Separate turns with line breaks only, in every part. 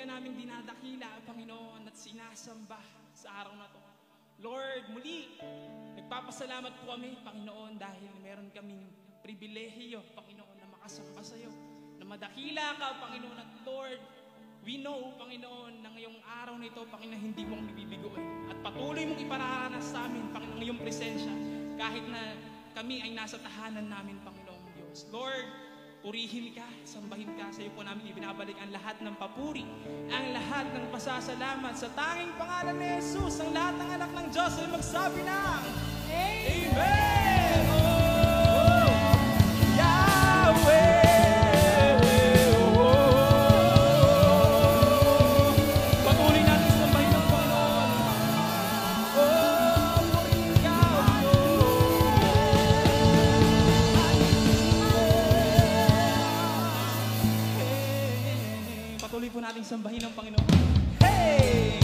ka namin dinadakila, Panginoon, at sinasamba sa araw na to. Lord, muli, nagpapasalamat po kami, Panginoon, dahil meron kaming pribilehiyo, Panginoon, na makasamba sa iyo, na madakila ka, Panginoon, at Lord, we know, Panginoon, na ngayong araw na ito, Panginoon, hindi mo mong ibibigoy. At patuloy mong ipararanas sa amin, Panginoon, ngayong presensya, kahit na kami ay nasa tahanan namin, Panginoong Diyos. Lord, Purihin ka, sambahin ka, sa iyo po namin ibinabalik ang lahat ng papuri, ang lahat ng pasasalamat sa tanging pangalan ni Jesus, ang lahat ng anak ng Diyos ay magsabi ng Amen! Amen! po nating sambahin ang Panginoon. Hey!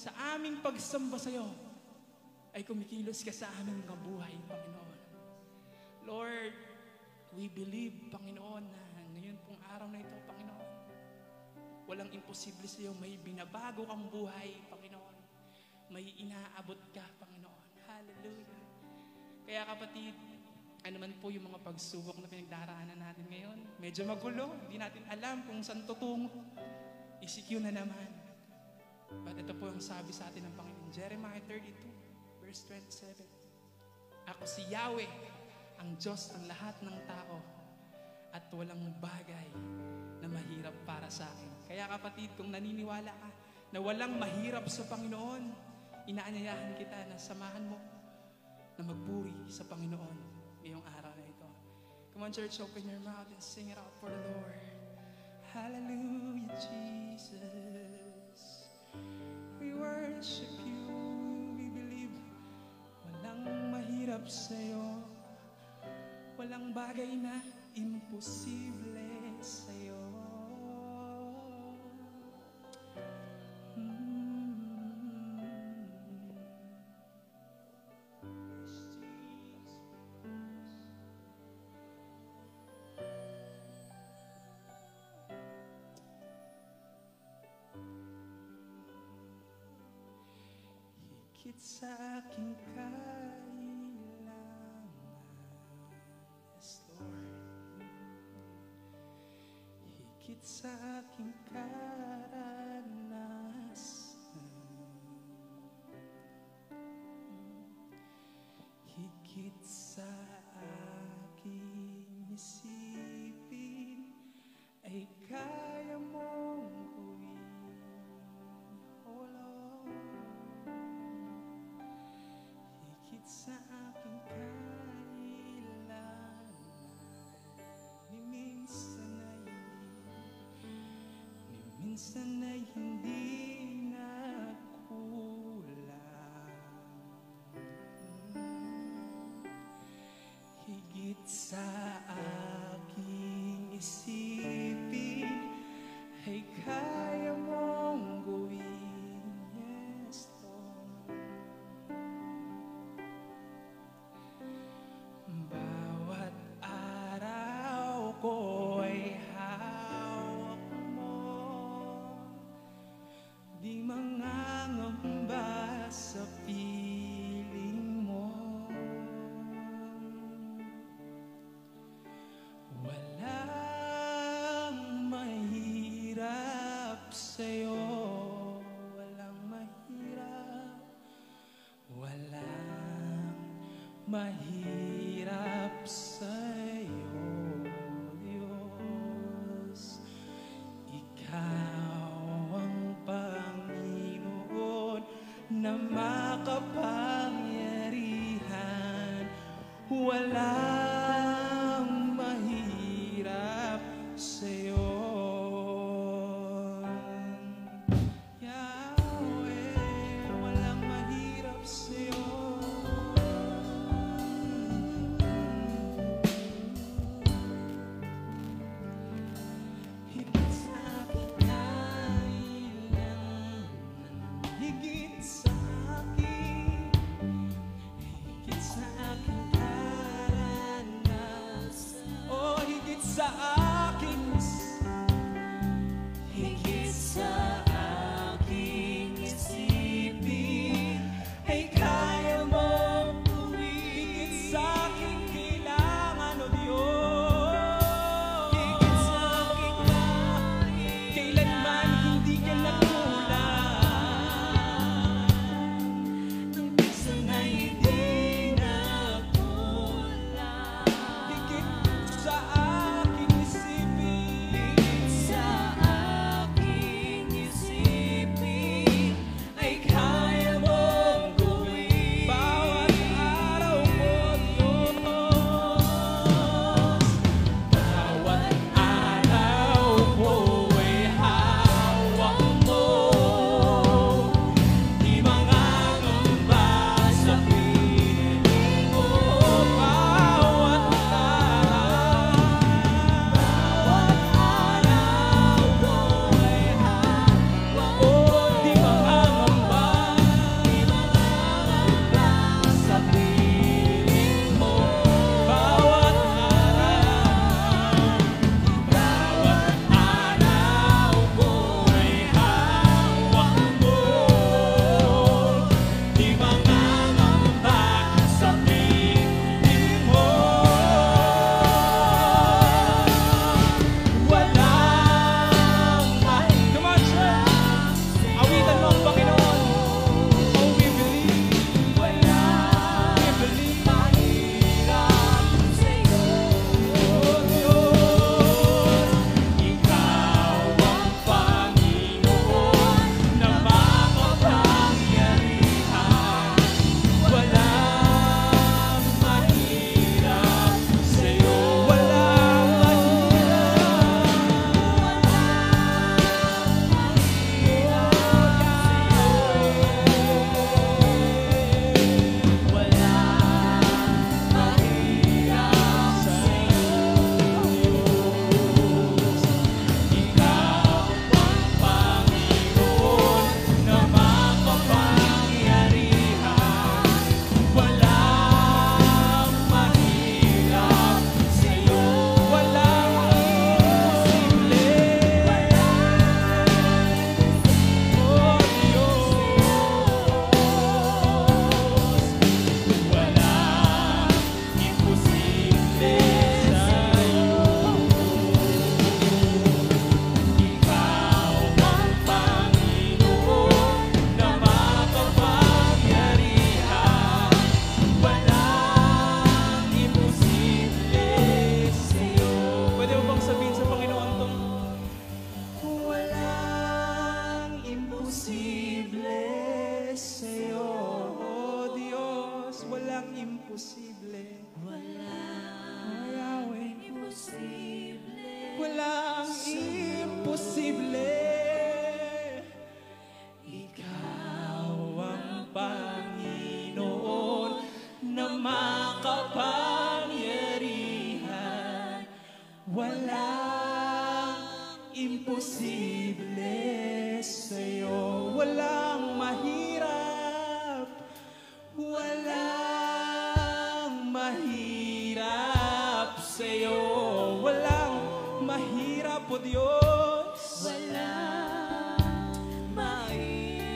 Sa aming pagsamba sa iyo, ay kumikilos ka sa aming mga buhay, Panginoon. Lord, we believe, Panginoon, na ngayon pong araw na ito, Panginoon, walang imposible sa iyo. May binabago kang buhay, Panginoon. May inaabot ka, Panginoon. Hallelujah. Kaya kapatid, ano man po yung mga pagsubok na pinagdaraanan natin ngayon, medyo magulo, hindi natin alam kung saan tutungo. ECQ na naman. But ito po ang sabi sa atin ng Panginoon. Jeremiah 32, verse 27. Ako si Yahweh, ang Diyos ng lahat ng tao, at walang bagay na mahirap para sa akin. Kaya kapatid, kung naniniwala ka na walang mahirap sa Panginoon, inaanyayahan kita na samahan mo na magpuri sa Panginoon ngayong araw na ito. Come on, church, open your mouth and sing it out for the Lord. Hallelujah, Jesus. Worship you. We believe walang mahirap sa'yo. Walang bagay na imposible sa'yo. Higit sa aking kailangan Yes, Lord Higit sa aking karanasan Ni minsan ay hindi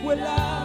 Walang mahirap.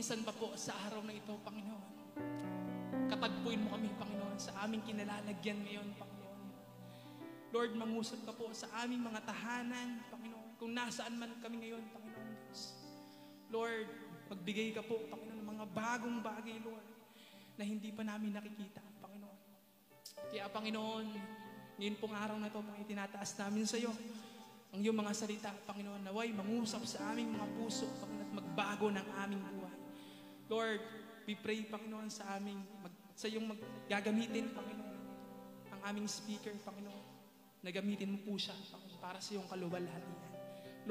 Minsan pa po sa araw na ito, Panginoon, katagpuin mo kami, Panginoon, sa aming kinalalagyan ngayon, Panginoon. Lord, mangusap ka po sa aming mga tahanan, Panginoon, kung nasaan man kami ngayon, Panginoon Diyos. Lord, magbigay ka po, Panginoon, ng mga bagong bagay, Lord, na hindi pa namin nakikita, Panginoon. Kaya, Panginoon, ngayon pong araw na ito, Panginoon, tinataas namin sa iyo ang iyong mga salita, Panginoon, naway mangusap sa aming mga puso, Panginoon, at magbago ng aming buhay. Lord, we pray, Panginoon, sa aming, mag, sa iyong gagamitin, Panginoon, ang aming speaker, Panginoon, na gamitin mo po siya, Panginoon, para sa iyong kaluwalhatian.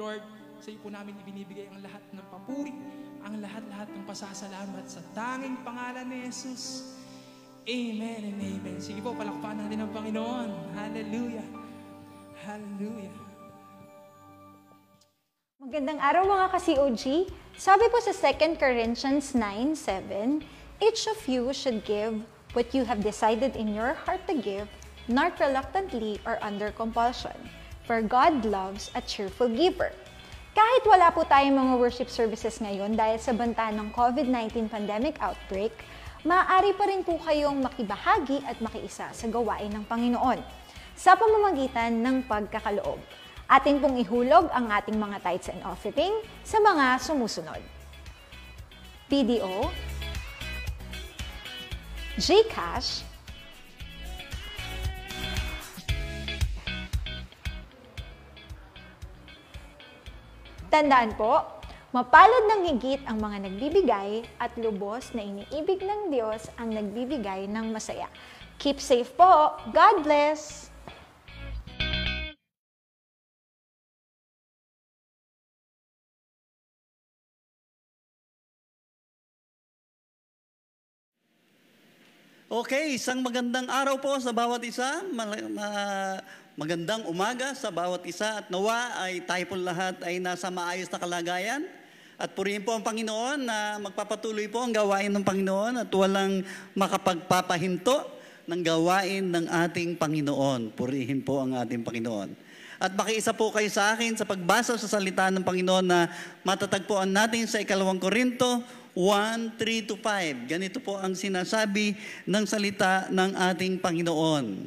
Lord, sa iyo po namin ibinibigay ang lahat ng papuri, ang lahat-lahat ng pasasalamat sa tanging pangalan ni Jesus. Amen and amen. Sige po, palakpakan natin ang Panginoon. Hallelujah. Hallelujah.
Magandang araw mga ka-COG. Sabi po sa 2 Corinthians 9:7, each of you should give what you have decided in your heart to give, not reluctantly or under compulsion. For God loves a cheerful giver. Kahit wala po tayong mga worship services ngayon dahil sa banta ng COVID-19 pandemic outbreak, maaari pa rin po kayong makibahagi at makiisa sa gawain ng Panginoon sa pamamagitan ng pagkakaloob. Atin pong ihulog ang ating mga tithes and offering sa mga sumusunod. PDO, GCash, Tandaan po, mapalad ng higit ang mga nagbibigay at lubos na iniibig ng Diyos ang nagbibigay ng masaya. Keep safe po. God bless!
Okay, isang magandang araw po sa bawat isa. Magandang umaga sa bawat isa at nawa ay tayo po lahat ay nasa maayos na kalagayan. At purihin po ang Panginoon na magpapatuloy po ang gawain ng Panginoon at walang makapagpapahinto ng gawain ng ating Panginoon. Purihin po ang ating Panginoon. At makiisa po kayo sa akin sa pagbasa sa salita ng Panginoon na matatagpuan natin sa ikalawang Korinto 1, 3 to 5. Ganito po ang sinasabi ng salita ng ating Panginoon.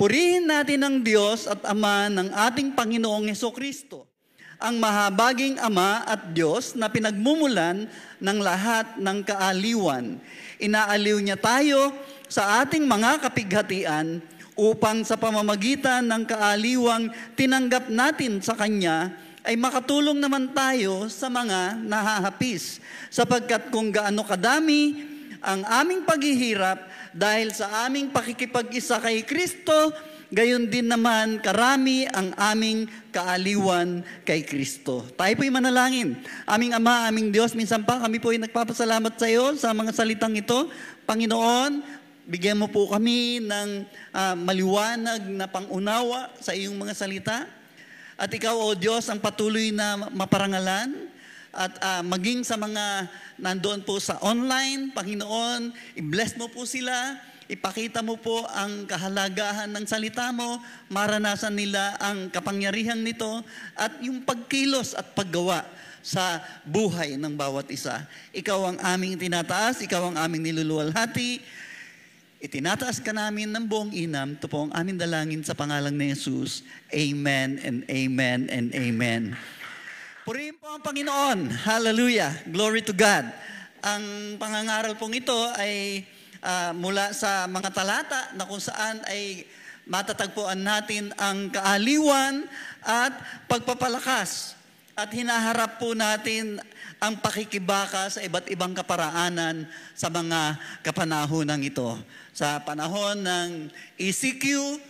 Purihin natin ang Diyos at Ama ng ating Panginoong Heso Kristo, ang mahabaging Ama at Diyos na pinagmumulan ng lahat ng kaaliwan. Inaaliw niya tayo sa ating mga kapighatian upang sa pamamagitan ng kaaliwang tinanggap natin sa Kanya ay makatulong naman tayo sa mga nahahapis. Sapagkat kung gaano kadami ang aming paghihirap dahil sa aming pakikipag-isa kay Kristo, gayon din naman karami ang aming kaaliwan kay Kristo. Tayo po'y manalangin. Aming Ama, aming Diyos, minsan pa kami po'y nagpapasalamat sa iyo sa mga salitang ito. Panginoon, bigyan mo po kami ng ah, maliwanag na pangunawa sa iyong mga salita. At ikaw, O Diyos, ang patuloy na maparangalan at ah, maging sa mga nandoon po sa online, Panginoon, i-bless mo po sila, ipakita mo po ang kahalagahan ng salita mo, maranasan nila ang kapangyarihan nito at yung pagkilos at paggawa sa buhay ng bawat isa. Ikaw ang aming tinataas, ikaw ang aming niluluwalhati, Itinataas ka namin ng buong inam. Ito po ang aming dalangin sa pangalang ni Jesus. Amen and amen and amen. Purihin po ang Panginoon. Hallelujah. Glory to God. Ang pangangaral pong ito ay ah, mula sa mga talata na kung saan ay matatagpuan natin ang kaaliwan at pagpapalakas. At hinaharap po natin ang pakikibaka sa iba't ibang kaparaanan sa mga kapanahonan ito. Sa panahon ng ECQ,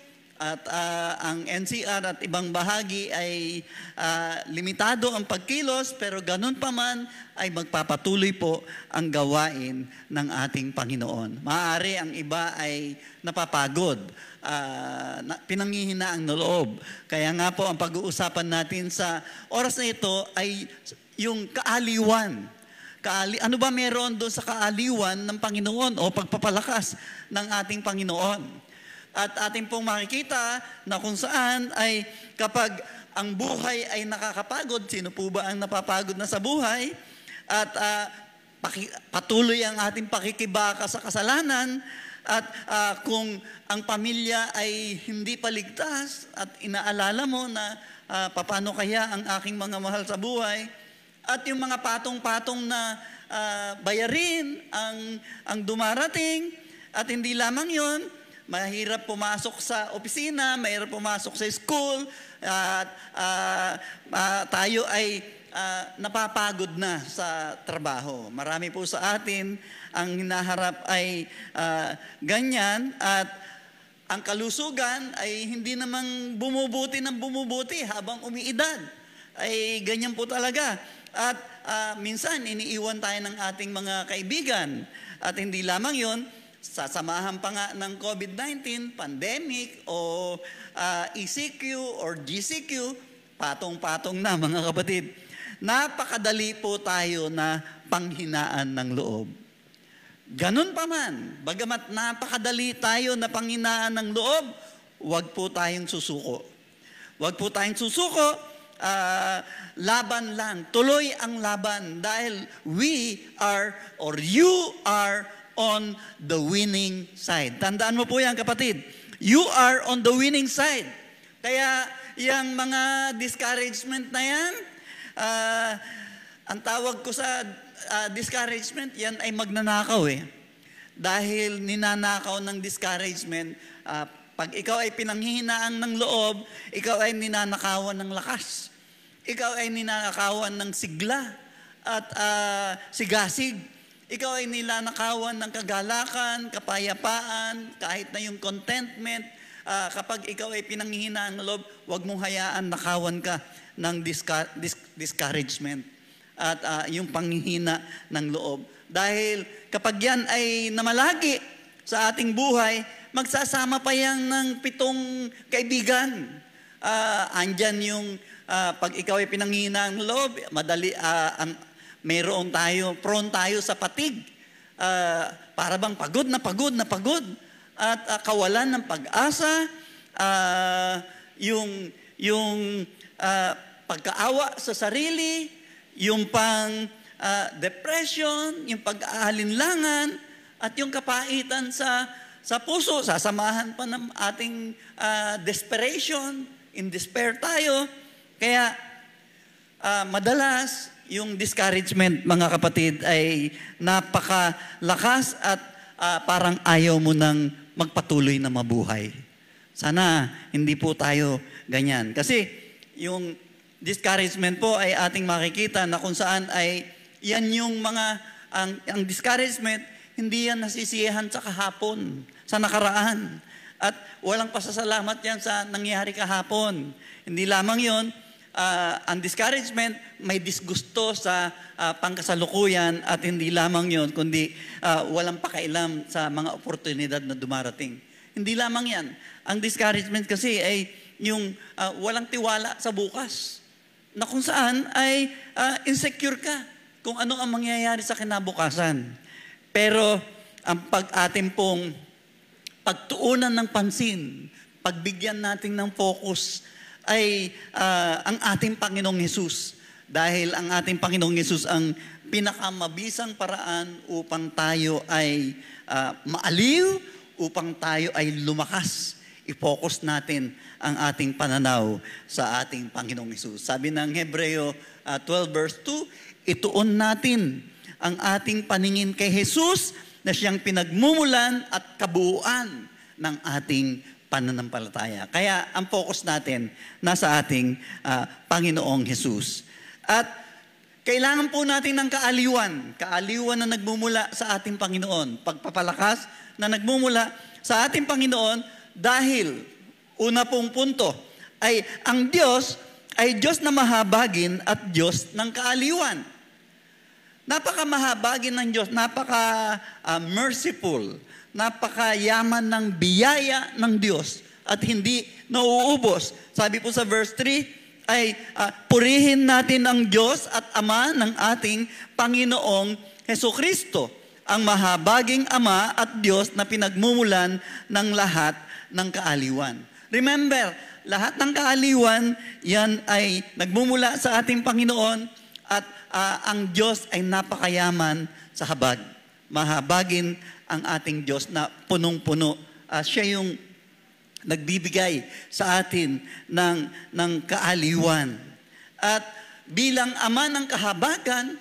at ah, ang NCR at ibang bahagi ay ah, limitado ang pagkilos pero ganun pa man ay magpapatuloy po ang gawain ng ating Panginoon. Maaari ang iba ay napapagod, ah, na, pinangihina ang loob. Kaya nga po ang pag-uusapan natin sa oras na ito ay yung kaaliwan. Kaali, ano ba meron doon sa kaaliwan ng Panginoon o pagpapalakas ng ating Panginoon? At ating pong makikita na kung saan ay kapag ang buhay ay nakakapagod, sino po ba ang napapagod na sa buhay? At ah, paki- patuloy ang ating pakikibaka sa kasalanan at ah, kung ang pamilya ay hindi paligtas at inaalala mo na ah, paano kaya ang aking mga mahal sa buhay, at yung mga patong-patong na ah, bayarin ang, ang dumarating. At hindi lamang yon mahirap pumasok sa opisina, mahirap pumasok sa school, at ah, ah, tayo ay ah, napapagod na sa trabaho. Marami po sa atin ang hinaharap ay ah, ganyan at ang kalusugan ay hindi namang bumubuti ng bumubuti habang umiidad. Ay ganyan po talaga. At ah, minsan iniiwan tayo ng ating mga kaibigan. At hindi lamang yon, sasamahan pa nga ng COVID-19, pandemic, o ah, ECQ or GCQ, patong-patong na mga kapatid. Napakadali po tayo na panghinaan ng loob. Ganun pa man, bagamat napakadali tayo na panghinaan ng loob, huwag po tayong susuko. Huwag po tayong susuko, ah, laban lang, tuloy ang laban dahil we are or you are on the winning side. Tandaan mo po yan kapatid, you are on the winning side. Kaya yung mga discouragement na yan, ah, ang tawag ko sa ah, discouragement, yan ay magnanakaw eh. Dahil ninanakaw ng discouragement, ah, pag ikaw ay pinanghihinaang ng loob, ikaw ay ninanakawan ng lakas. Ikaw ay ninanakawan ng sigla at ah, sigasig. Ikaw ay nilanakawan ng kagalakan, kapayapaan, kahit na yung contentment. Ah, kapag ikaw ay pinanghihinaan ng loob, huwag mong hayaan nakawan ka ng disca- dis- discouragement at ah, yung panghihina ng loob. Dahil kapag yan ay namalagi sa ating buhay, magsasama pa yan ng pitong kaibigan. Ah, andyan yung ah, pag ikaw ay pinanghihina ng loob, madali ah, ang mayroon tayo, prone tayo sa patig. Ah, para bang pagod na pagod na pagod. At ah, kawalan ng pag-asa, ah, yung, yung ah, pagkaawa sa sarili, yung pang ah, depression, yung pag-aalinlangan, at yung kapaitan sa sa puso, sasamahan pa ng ating ah, desperation, in despair tayo. Kaya ah, madalas yung discouragement mga kapatid ay napakalakas at ah, parang ayaw mo nang magpatuloy na mabuhay. Sana hindi po tayo ganyan. Kasi yung discouragement po ay ating makikita na kung saan ay yan yung mga, ang, ang discouragement, hindi yan nasisiyahan sa kahapon, sa nakaraan. At walang pasasalamat yan sa nangyari kahapon. Hindi lamang yon ah, ang discouragement, may disgusto sa ah, pangkasalukuyan at hindi lamang yon kundi ah, walang pakailam sa mga oportunidad na dumarating. Hindi lamang yan. Ang discouragement kasi ay yung ah, walang tiwala sa bukas na kung saan ay ah, insecure ka kung ano ang mangyayari sa kinabukasan. Pero ang pag atin pong pagtuunan ng pansin, pagbigyan natin ng focus ay ah, ang ating Panginoong Hesus. Dahil ang ating Panginoong Hesus ang pinakamabisang paraan upang tayo ay ah, maaliw, upang tayo ay lumakas. I-focus natin ang ating pananaw sa ating Panginoong Hesus. Sabi ng Hebreo ah, 12 verse 2, ituon natin ang ating paningin kay Jesus na siyang pinagmumulan at kabuuan ng ating pananampalataya. Kaya ang focus natin nasa ating ah, Panginoong Jesus. At kailangan po natin ng kaaliwan. Kaaliwan na nagmumula sa ating Panginoon. Pagpapalakas na nagmumula sa ating Panginoon dahil Una pong punto ay ang Diyos ay Diyos na mahabagin at Diyos ng kaaliwan. Napakamahabagin ng Diyos, napaka ah, merciful, napakayaman ng biyaya ng Diyos at hindi nauubos. Sabi po sa verse 3 ay ah, purihin natin ang Diyos at Ama ng ating Panginoong Heso Kristo, ang mahabaging Ama at Diyos na pinagmumulan ng lahat ng kaaliwan. Remember, lahat ng kaaliwan, yan ay nagmumula sa ating Panginoon at ah, ang Diyos ay napakayaman sa habag. Mahabagin ang ating Diyos na punong-puno. Ah, siya yung nagbibigay sa atin ng, ng kaaliwan. At bilang ama ng kahabagan,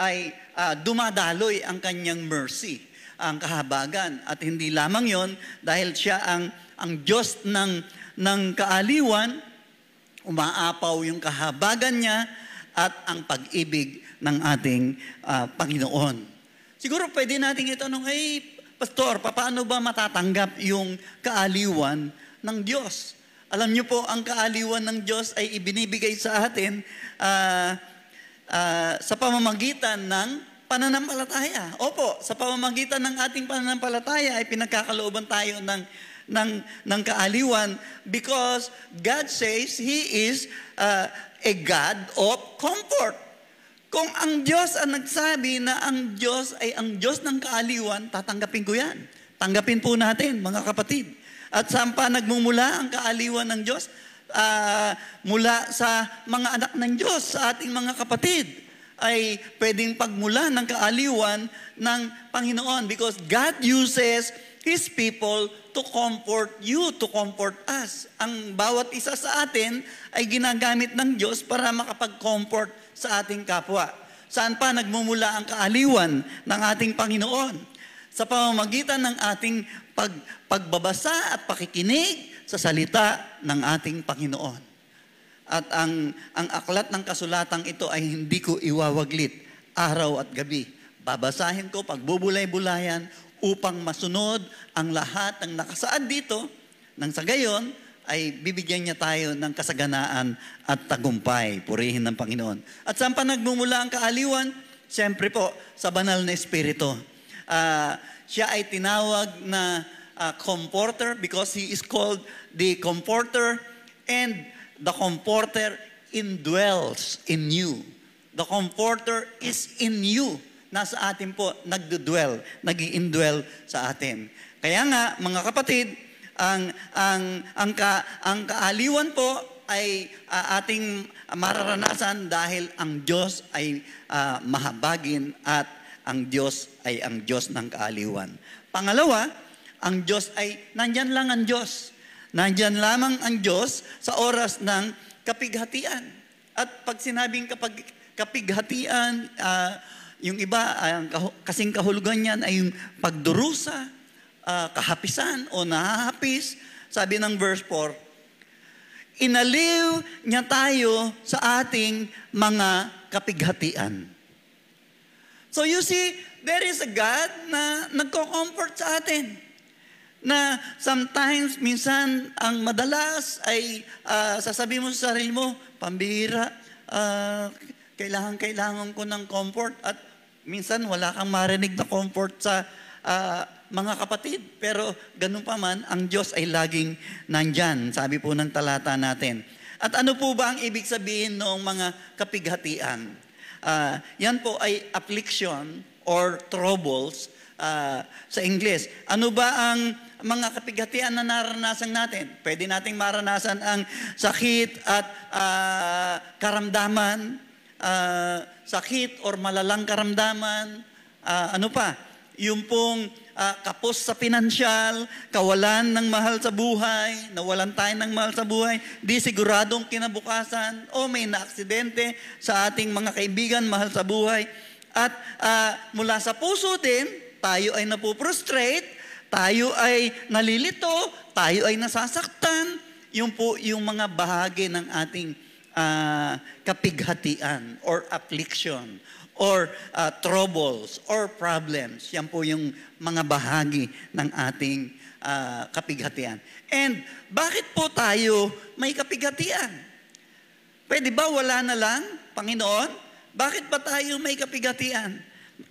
ay ah, dumadaloy ang kanyang mercy, ang kahabagan. At hindi lamang yon dahil siya ang, ang Diyos ng, ng kaaliwan, umaapaw yung kahabagan niya at ang pag-ibig ng ating ah, Panginoon. Siguro pwede natin itanong, hey, Pastor, paano ba matatanggap yung kaaliwan ng Diyos? Alam niyo po, ang kaaliwan ng Diyos ay ibinibigay sa atin ah, ah, sa pamamagitan ng pananampalataya. Opo, sa pamamagitan ng ating pananampalataya ay pinagkakalooban tayo ng ng ng kaaliwan because God says he is uh, a God of comfort. Kung ang Diyos ang nagsabi na ang Diyos ay ang Diyos ng kaaliwan, tatanggapin ko yan. Tanggapin po natin, mga kapatid. At saan pa nagmumula ang kaaliwan ng Diyos? Ah, mula sa mga anak ng Diyos, sa ating mga kapatid ay pwedeng pagmula ng kaaliwan ng Panginoon because God uses His people to comfort you, to comfort us. Ang bawat isa sa atin ay ginagamit ng Diyos para makapag-comfort sa ating kapwa. Saan pa nagmumula ang kaaliwan ng ating Panginoon? Sa pamamagitan ng ating pag, pagbabasa at pakikinig sa salita ng ating Panginoon. At ang, ang aklat ng kasulatang ito ay hindi ko iwawaglit araw at gabi. Babasahin ko, pagbubulay-bulayan, upang masunod ang lahat ng nakasaad dito, nang sa gayon, ay bibigyan niya tayo ng kasaganaan at tagumpay. Purihin ng Panginoon. At saan pa nagmumula ang kaaliwan? Siyempre po, sa banal na Espiritu. Ah, siya ay tinawag na ah, comforter because he is called the comforter and the comforter indwells in you. The comforter is in you. Nasa atin po, nagdudwell, nag indwell sa atin. Kaya nga, mga kapatid, ang, ang, ang, ka, ang kaaliwan po ay ah, ating mararanasan dahil ang Diyos ay ah, mahabagin at ang Diyos ay ang Diyos ng kaaliwan. Pangalawa, ang Diyos ay nandyan lang ang Diyos. Nandyan lamang ang Diyos sa oras ng kapighatian. At pag sinabing kapag kapighatian, ah, yung iba, ang kasing kahulugan niyan ay yung pagdurusa, ah, kahapisan o nahahapis. Sabi ng verse 4, inaliw niya tayo sa ating mga kapighatian. So you see, there is a God na nagko-comfort sa atin. Na sometimes, minsan, ang madalas ay ah, sasabihin mo sa sarili mo, pambihira, ah, kailangan-kailangan ko ng comfort at minsan wala kang marinig na comfort sa ah, mga kapatid. Pero ganun pa man, ang Diyos ay laging nandyan, sabi po ng talata natin. At ano po ba ang ibig sabihin noong mga kapighatian? Ah, yan po ay affliction or troubles ah, sa English. Ano ba ang mga kapighatian na naranasan natin? Pwede nating maranasan ang sakit at ah, karamdaman, ah, sakit or malalang karamdaman, Ah, ano pa? Yung pong ah, kapos sa pinansyal, kawalan ng mahal sa buhay, nawalan tayo ng mahal sa buhay, di siguradong kinabukasan, o may naaksidente sa ating mga kaibigan, mahal sa buhay. At ah, mula sa puso din, tayo ay napuprostrate, tayo ay nalilito, tayo ay nasasaktan. Yung po yung mga bahagi ng ating ah, kapighatian or affliction or uh, troubles or problems. Yan po yung mga bahagi ng ating ah, kapighatian. And bakit po tayo may kapighatian? Pwede ba wala na lang, Panginoon? Bakit ba tayo may kapighatian?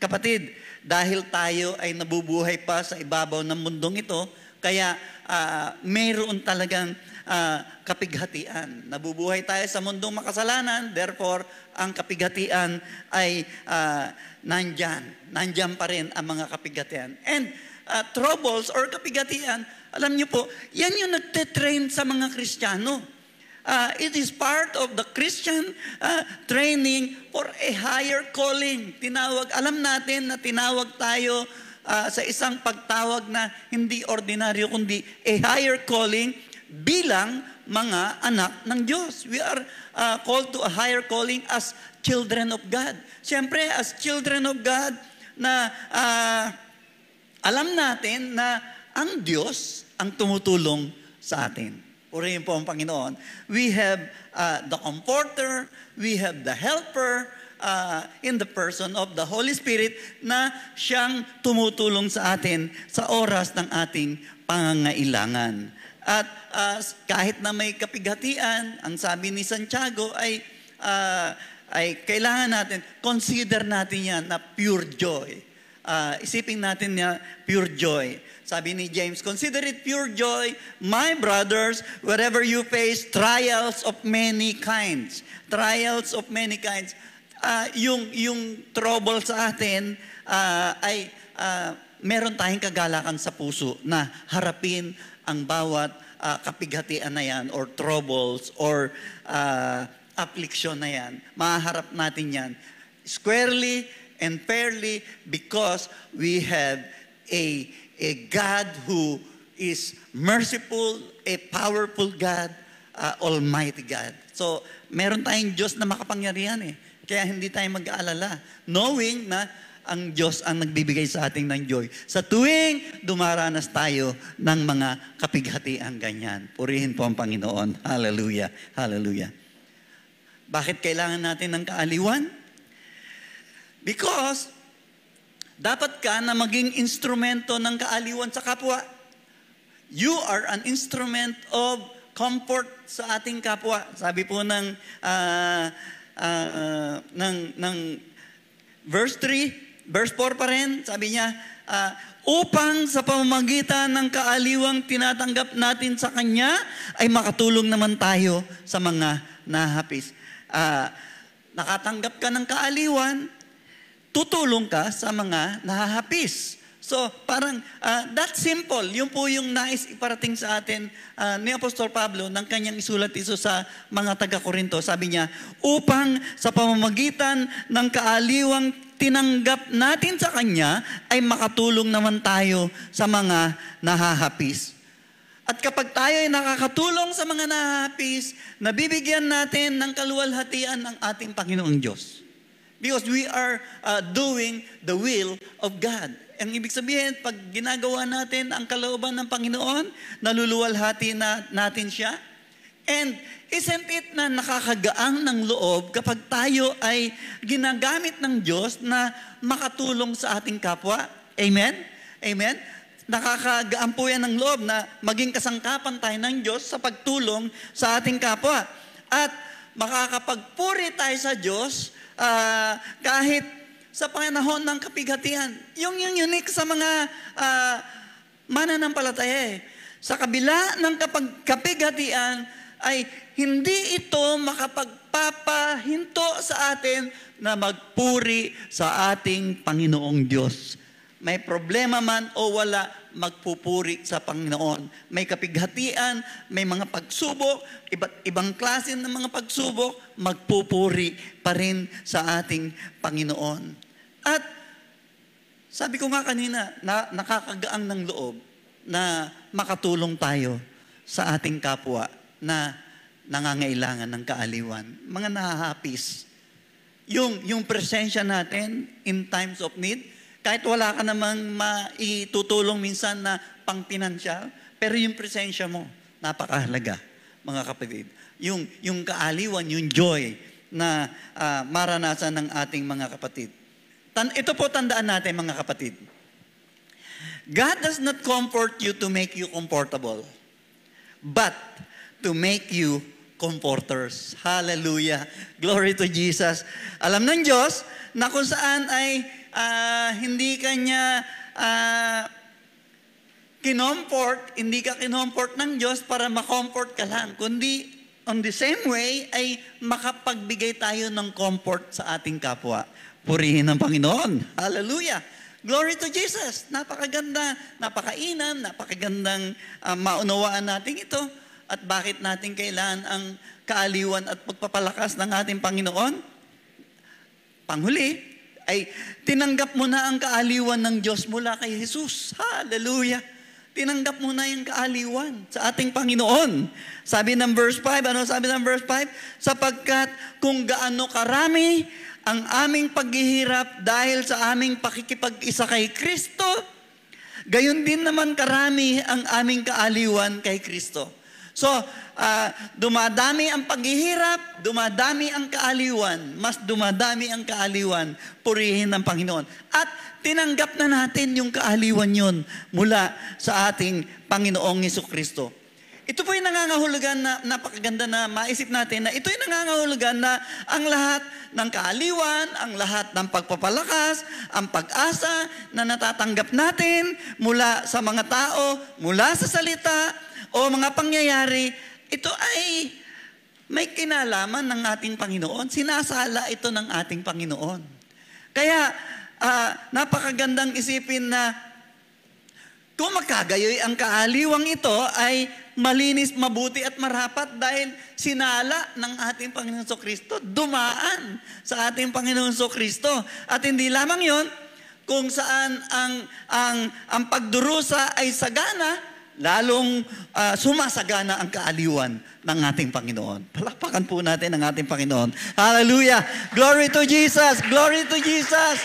Kapatid, dahil tayo ay nabubuhay pa sa ibabaw ng mundong ito, kaya ah, mayroon talagang ah, kapighatian. Nabubuhay tayo sa mundong makasalanan, therefore, ang kapighatian ay ah, nandyan. Nandyan pa rin ang mga kapighatian. And ah, troubles or kapighatian, alam niyo po, yan yung nagte-train sa mga Kristiyano. Uh, it is part of the Christian uh, training for a higher calling. Tinawag, alam natin na tinawag tayo uh, sa isang pagtawag na hindi ordinaryo kundi a higher calling bilang mga anak ng Diyos. We are uh, called to a higher calling as children of God. Siyempre, as children of God na uh, alam natin na ang Diyos ang tumutulong sa atin. Purihin po ang Panginoon. We have uh, the Comforter, we have the Helper, uh, in the person of the Holy Spirit na siyang tumutulong sa atin sa oras ng ating pangangailangan. At uh, kahit na may kapighatian, ang sabi ni Santiago ay uh, ay kailangan natin, consider natin yan na pure joy. Uh, isipin natin niya pure joy. Sabi ni James, consider it pure joy, my brothers, wherever you face trials of many kinds. Trials of many kinds. Uh, yung, yung trouble sa atin uh, ay uh, meron tayong kagalakan sa puso na harapin ang bawat uh, kapighatian na yan or troubles or uh, affliction na yan. Maharap natin yan squarely and fairly because we have a a God who is merciful, a powerful God, uh, Almighty God. So, meron tayong Diyos na makapangyarihan eh. Kaya hindi tayo mag-aalala. Knowing na ang Diyos ang nagbibigay sa ating ng joy. Sa tuwing dumaranas tayo ng mga kapighatian ganyan. Purihin po ang Panginoon. Hallelujah. Hallelujah. Bakit kailangan natin ng kaaliwan? Because dapat ka na maging instrumento ng kaaliwan sa kapwa. You are an instrument of comfort sa ating kapwa. Sabi po ng uh, uh, uh, ng ng verse 3, verse 4 pa rin, sabi niya, uh, upang sa pamamagitan ng kaaliwang tinatanggap natin sa Kanya, ay makatulong naman tayo sa mga nahapis. Uh, nakatanggap ka ng kaaliwan, tutulong ka sa mga nahahapis. So, parang uh, that simple. Yun po yung nais iparating sa atin uh, ni Apostol Pablo ng kanyang isulat iso sa mga taga-Korinto. Sabi niya, upang sa pamamagitan ng kaaliwang tinanggap natin sa Kanya, ay makatulong naman tayo sa mga nahahapis. At kapag tayo ay nakakatulong sa mga nahahapis, nabibigyan natin ng kaluwalhatian ng ating Panginoong Diyos. Because we are uh, doing the will of God. Ang ibig sabihin, pag ginagawa natin ang kalooban ng Panginoon, naluluwalhati na natin siya. And isn't it na nakakagaang ng loob kapag tayo ay ginagamit ng Diyos na makatulong sa ating kapwa? Amen? Amen? Nakakagaan po yan ng loob na maging kasangkapan tayo ng Diyos sa pagtulong sa ating kapwa. At makakapagpuri tayo sa Diyos uh, kahit sa panahon ng kapighatian. Yung yung unique sa mga uh, mananampalataya eh. Sa kabila ng kapag kapighatian ay hindi ito makapagpapahinto sa atin na magpuri sa ating Panginoong Diyos. May problema man o wala, magpupuri sa Panginoon. May kapighatian, may mga pagsubok, iba't ibang klase ng mga pagsubok, magpupuri pa rin sa ating Panginoon. At sabi ko nga kanina, na, nakakagaang ng loob na makatulong tayo sa ating kapwa na nangangailangan ng kaaliwan. Mga nahahapis. Yung, yung presensya natin in times of need, kahit wala ka namang maitutulong minsan na pang pinansyal, pero yung presensya mo, napakahalaga, mga kapatid. Yung, yung kaaliwan, yung joy na uh, maranasan ng ating mga kapatid. Tan ito po tandaan natin, mga kapatid. God does not comfort you to make you comfortable, but to make you comforters. Hallelujah. Glory to Jesus. Alam ng Diyos na kung saan ay ah, hindi kanya uh, kinomfort, hindi ka kinomfort ng Diyos para makomfort ka lang, kundi on the same way ay makapagbigay tayo ng comfort sa ating kapwa. Purihin ng Panginoon. Hallelujah. Glory to Jesus. Napakaganda, napakainam, napakagandang ah, maunawaan natin ito. At bakit natin kailangan ang kaaliwan at pagpapalakas ng ating Panginoon? Panghuli, ay tinanggap mo na ang kaaliwan ng Diyos mula kay Jesus. Hallelujah. Tinanggap mo na yung kaaliwan sa ating Panginoon. Sabi ng verse 5, ano sabi ng verse 5? Sapagkat kung gaano karami ang aming paghihirap dahil sa aming pakikipag-isa kay Kristo, gayon din naman karami ang aming kaaliwan kay Kristo. So, ah, dumadami ang paghihirap, dumadami ang kaaliwan, mas dumadami ang kaaliwan, purihin ng Panginoon. At tinanggap na natin yung kaaliwan yun mula sa ating Panginoong Yeso Kristo. Ito po yung nangangahulugan na napakaganda na maisip natin na ito yung nangangahulugan na ang lahat ng kaaliwan, ang lahat ng pagpapalakas, ang pag-asa na natatanggap natin mula sa mga tao, mula sa salita, o mga pangyayari, ito ay may kinalaman ng ating Panginoon. Sinasala ito ng ating Panginoon. Kaya, ah, napakagandang isipin na kung magkagayoy ang kaaliwang ito ay malinis, mabuti at marapat dahil sinala ng ating Panginoon so Kristo, dumaan sa ating Panginoon so Kristo. At hindi lamang yon kung saan ang, ang, ang pagdurusa ay sagana, lalong ah, sumasagana ang kaaliwan ng ating Panginoon. Palakpakan po natin ang ating Panginoon. Hallelujah! Glory to Jesus! Glory to Jesus!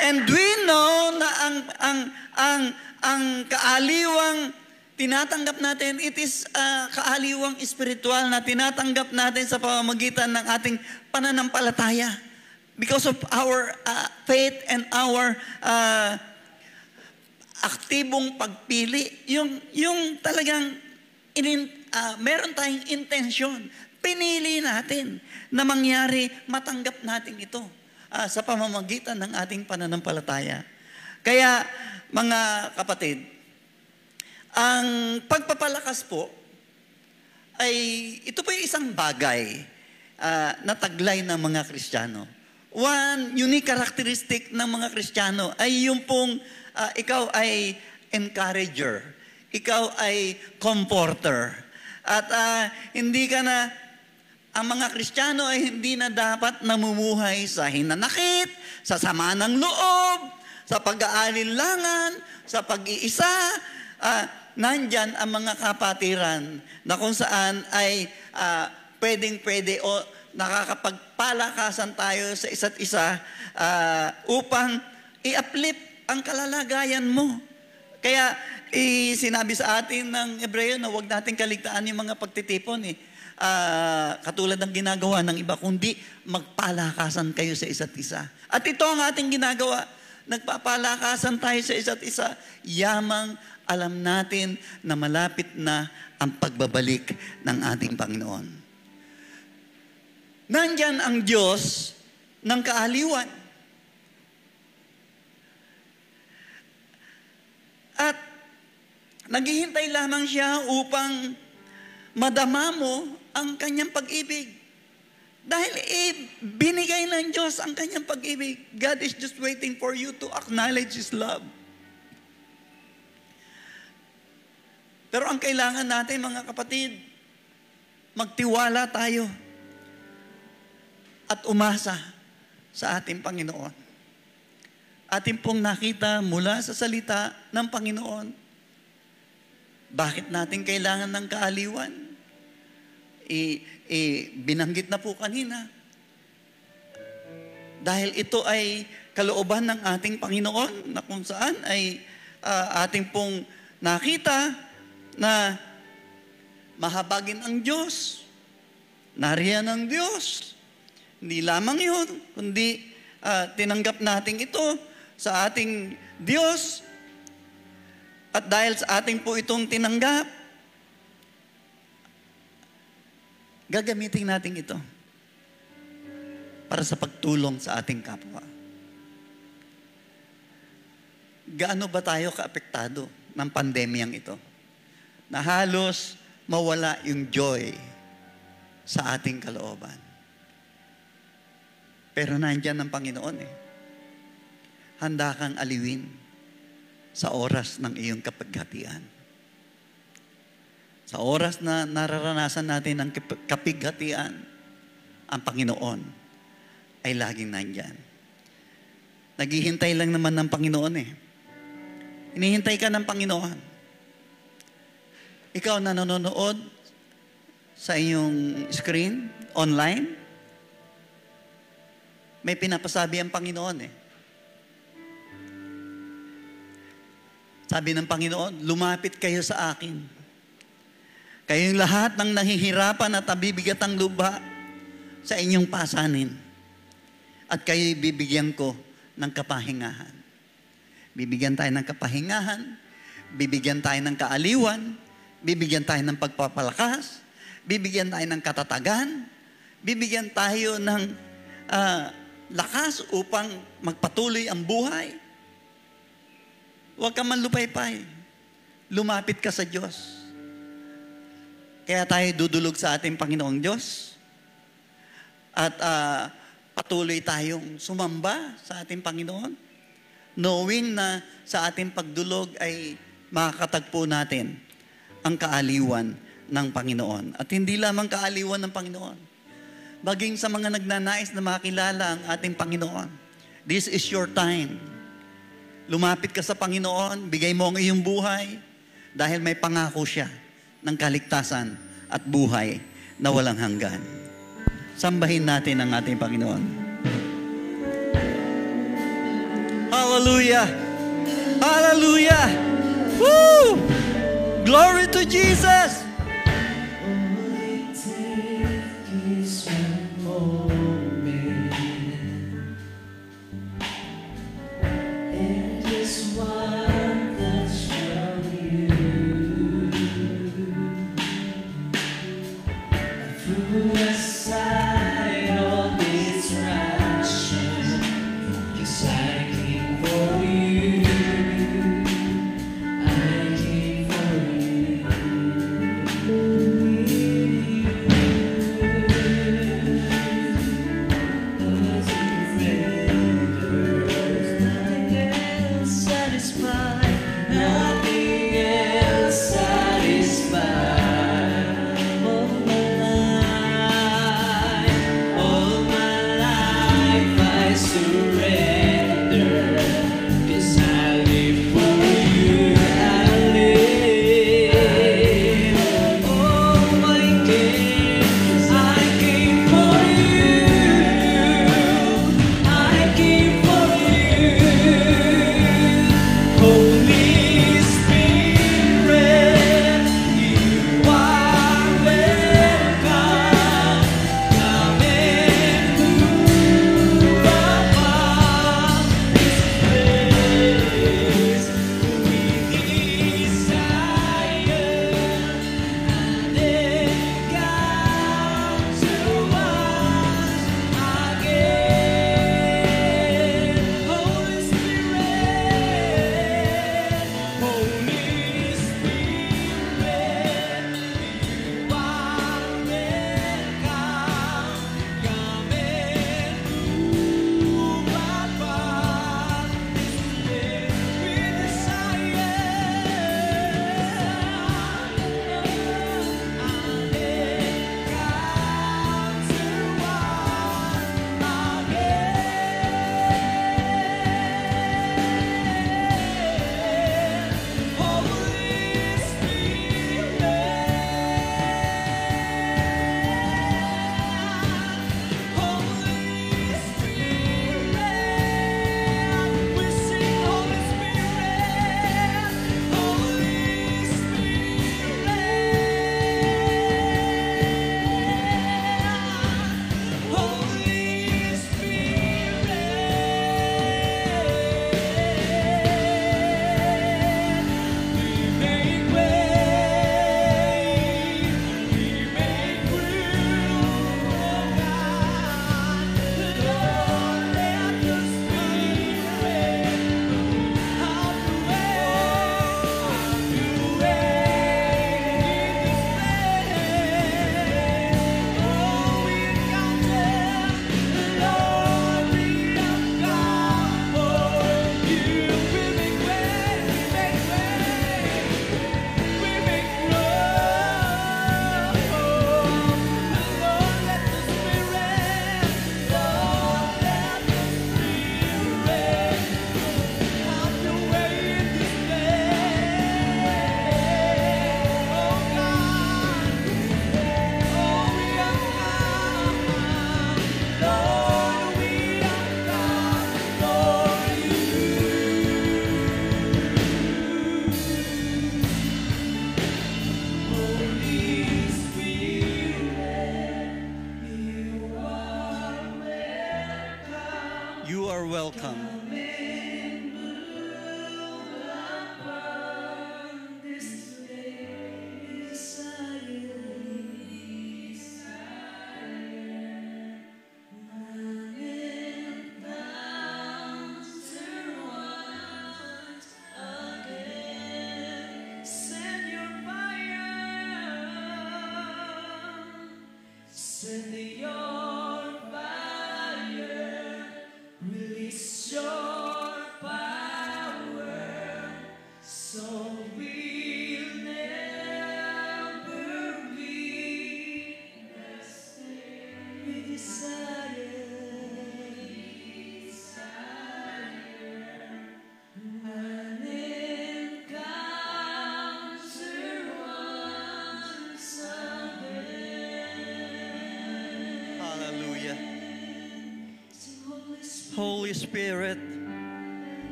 And we know na ang ang ang ang kaaliwang tinatanggap natin, it is uh, kaaliwang espiritual na tinatanggap natin sa pamamagitan ng ating pananampalataya. Because of our uh, faith and our uh, aktibong pagpili, yung, yung talagang inin, ah, meron tayong intensyon. Pinili natin na mangyari, matanggap natin ito ah, sa pamamagitan ng ating pananampalataya. Kaya, mga kapatid, ang pagpapalakas po ay ito po yung isang bagay ah, na taglay ng mga Kristiyano. One unique characteristic ng mga Kristiyano ay yung pong ah, ikaw ay encourager, ikaw ay comforter. At ah, hindi ka na, ang mga Kristiyano ay hindi na dapat namumuhay sa hinanakit, sa sama ng loob, sa pag-aalinlangan, sa pag-iisa. Ah, nandyan ang mga kapatiran na kung saan ay ah, pwedeng-pwede o nakakapagpalakasan tayo sa isa't isa ah, upang i-uplift ang kalalagayan mo. Kaya eh, sinabi sa atin ng Ebreo na huwag natin kaligtaan yung mga pagtitipon eh. Ah, katulad ng ginagawa ng iba, kundi magpalakasan kayo sa isa't isa. At ito ang ating ginagawa. Nagpapalakasan tayo sa isa't isa. Yamang alam natin na malapit na ang pagbabalik ng ating Panginoon. Nandyan ang Diyos ng kaaliwan. At naghihintay lamang siya upang madama mo ang kanyang pag-ibig. Dahil eh, binigay ng Diyos ang kanyang pag-ibig. God is just waiting for you to acknowledge His love. Pero ang kailangan natin, mga kapatid, magtiwala tayo at umasa sa ating Panginoon. Ating pong nakita mula sa salita ng Panginoon. Bakit natin kailangan ng kaaliwan? I, i, binanggit na po kanina. Dahil ito ay kalooban ng ating Panginoon na kung saan ay ah, ating pong nakita na mahabagin ang Diyos. Nariyan ang Diyos. Hindi lamang yun, kundi ah, tinanggap natin ito sa ating Diyos At dahil sa ating po itong tinanggap, gagamitin natin ito para sa pagtulong sa ating kapwa. Gaano ba tayo kaapektado ng pandemyang ito? Na halos mawala yung joy sa ating kalooban. Pero nandyan ang Panginoon eh. Handa kang aliwin sa oras ng iyong kapighatian. Sa oras na nararanasan natin ng kap- kapighatian, ang Panginoon ay laging nandyan. Naghihintay lang naman ng Panginoon eh. Hinihintay ka ng Panginoon. Ikaw na nanonood sa iyong screen, online, may pinapasabi ang Panginoon eh. Sabi ng Panginoon, lumapit kayo sa akin. Kayong lahat ng nahihirapan at nabibigat ang luba sa inyong pasanin. At kayo'y bibigyan ko ng kapahingahan. Bibigyan tayo ng kapahingahan, bibigyan tayo ng kaaliwan, bibigyan tayo ng pagpapalakas, bibigyan tayo ng katatagan, bibigyan tayo ng ah, lakas upang magpatuloy ang buhay. Huwag ka man lupaypay. Lumapit ka sa Diyos. Kaya tayo dudulog sa ating Panginoong Diyos. At ah, patuloy tayong sumamba sa ating Panginoon. Knowing na sa ating pagdulog ay makakatagpo natin ang kaaliwan ng Panginoon. At hindi lamang kaaliwan ng Panginoon. Baging sa mga nagnanais na makilala ang ating Panginoon. This is your time. Lumapit ka sa Panginoon, bigay mo ang iyong buhay dahil may pangako siya ng kaligtasan at buhay na walang hanggan. Sambahin natin ang ating Panginoon. Hallelujah! Hallelujah! Woo! Glory to Jesus!
Spirit.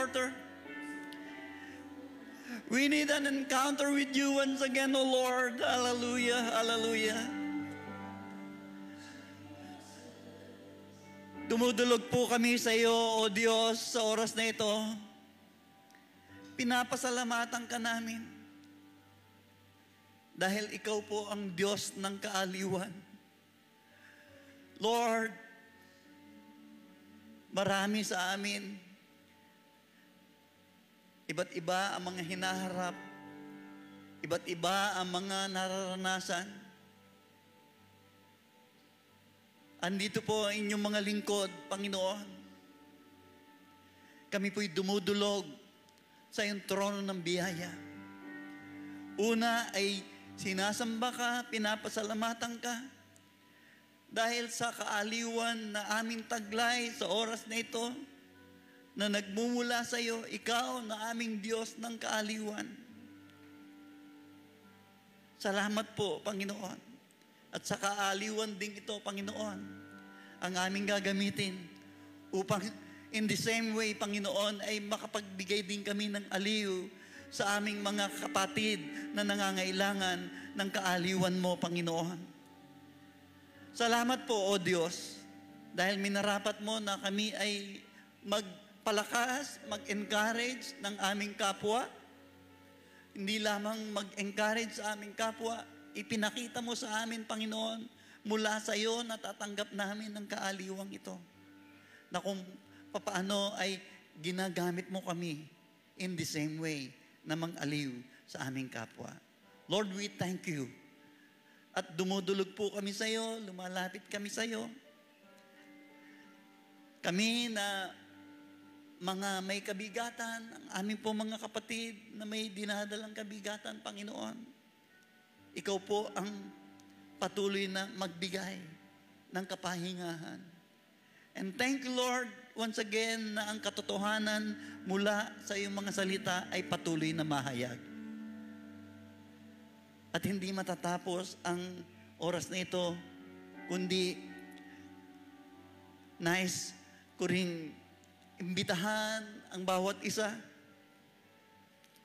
Comforter. We need an encounter with you once again, O Lord. Hallelujah, hallelujah. Dumudulog po kami sa iyo, O Diyos, sa oras na ito. Pinapasalamatan ka namin. Dahil ikaw po ang Diyos ng kaaliwan. Lord, marami sa amin. Iba't iba ang mga hinaharap. Iba't iba ang mga nararanasan. Andito po ang inyong mga lingkod, Panginoon. Kami po'y dumudulog sa iyong trono ng biyaya. Una ay sinasamba ka, pinapasalamatan ka. Dahil sa kaaliwan na aming taglay sa oras na ito, na nagmumula sa iyo, ikaw na aming Diyos ng kaaliwan. Salamat po, Panginoon. At sa kaaliwan din ito, Panginoon, ang aming gagamitin upang in the same way, Panginoon, ay makapagbigay din kami ng aliw sa aming mga kapatid na nangangailangan ng kaaliwan mo, Panginoon. Salamat po, O Diyos, dahil minarapat mo na kami ay magpalakas, mag-encourage ng aming kapwa. Hindi lamang mag-encourage sa aming kapwa, ipinakita mo sa amin, Panginoon, mula sa iyo natatanggap namin ng kaaliwang ito. Na kung papaano ay ginagamit mo kami in the same way na mang-aliw sa aming kapwa. Lord, we thank you. At dumudulog po kami sa iyo, lumalapit kami sa iyo. Kami na mga may kabigatan, ang aming po mga kapatid na may dinadalang kabigatan, Panginoon. Ikaw po ang patuloy na magbigay ng kapahingahan. And thank you, Lord, once again na ang katotohanan mula sa iyong mga salita ay patuloy na mahayag. At hindi matatapos ang oras na ito, kundi nais ko ring imbitahan ang bawat isa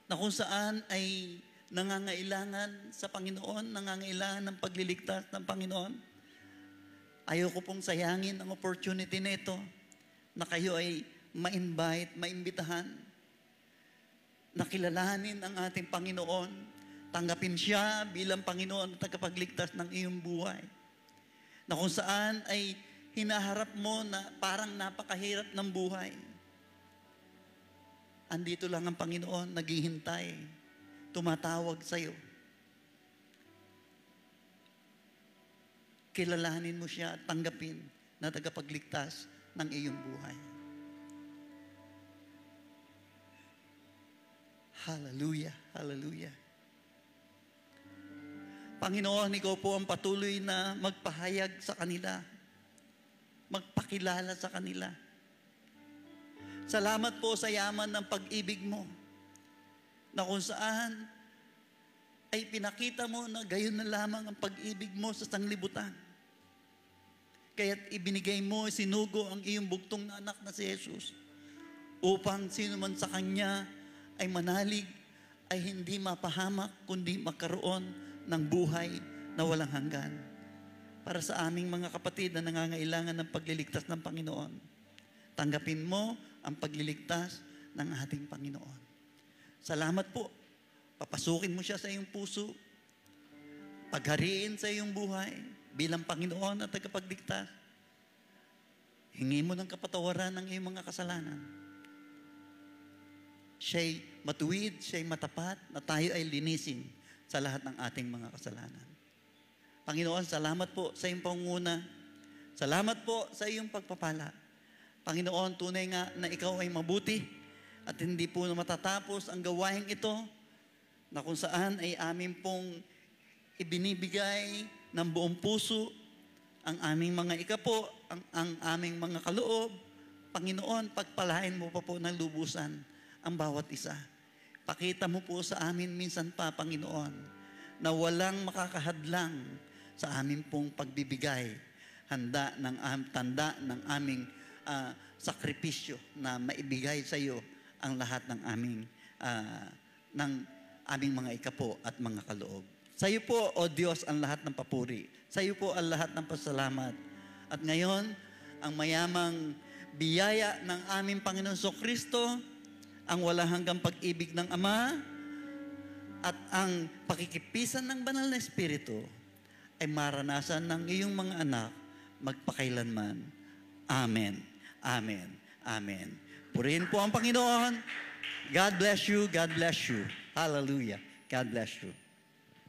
na kung saan ay nangangailangan sa Panginoon, nangangailangan ng pagliligtas ng Panginoon. Ayoko pong sayangin ang opportunity na ito na kayo ay ma-invite, maimbitahan, nakilalanin ang ating Panginoon, tanggapin siya bilang Panginoon at tagapagligtas ng iyong buhay. Na kung saan ay hinaharap mo na parang napakahirap ng buhay. Andito lang ang Panginoon, naghihintay, tumatawag sa iyo. Kilalanin mo siya at tanggapin na tagapagligtas ng iyong buhay. Hallelujah, hallelujah. Panginoon, ikaw po ang patuloy na magpahayag sa kanila, magpakilala sa kanila. Salamat po sa yaman ng pag-ibig mo na kung saan ay pinakita mo na gayon na lamang ang pag-ibig mo sa sanglibutan. Kaya't ibinigay mo, sinugo ang iyong bugtong na anak na si Jesus upang sino man sa Kanya ay manalig, ay hindi mapahamak, kundi magkaroon ng buhay na walang hanggan. Para sa aming mga kapatid na nangangailangan ng pagliligtas ng Panginoon, tanggapin mo ang pagliligtas ng ating Panginoon. Salamat po. Papasukin mo siya sa iyong puso. Paghariin sa iyong buhay bilang Panginoon at tagapagligtas. Hingi mo ng kapatawaran ng iyong mga kasalanan. Siya'y matuwid, siya'y matapat, na tayo ay linisin sa lahat ng ating mga kasalanan. Panginoon, salamat po sa iyong pangunguna. Salamat po sa iyong pagpapala. Panginoon, tunay nga na ikaw ay mabuti at hindi po na matatapos ang gawain ito na kung saan ay amin pong ibinibigay ng buong puso ang aming mga ikapo, ang, ang aming mga kaloob. Panginoon, pagpalain mo pa po ng lubusan ang bawat isa. Pakita mo po sa amin minsan pa, Panginoon, na walang makakahadlang sa amin pong pagbibigay, handa ng am- tanda ng aming ah, sakripisyo na maibigay sa iyo ang lahat ng aming ah, ng aming mga ikapo at mga kaloob. Sa iyo po, O Diyos, ang lahat ng papuri. Sa iyo po ang lahat ng pasalamat. At ngayon, ang mayamang biyaya ng aming Panginoon So Kristo, ang walang hanggang pag-ibig ng Ama, at ang pakikipisan ng banal na Espiritu ay maranasan ng iyong mga anak magpakailanman. Amen. Amen. Amen. Purihin po ang Panginoon. God bless you. God bless you. Hallelujah. God bless you.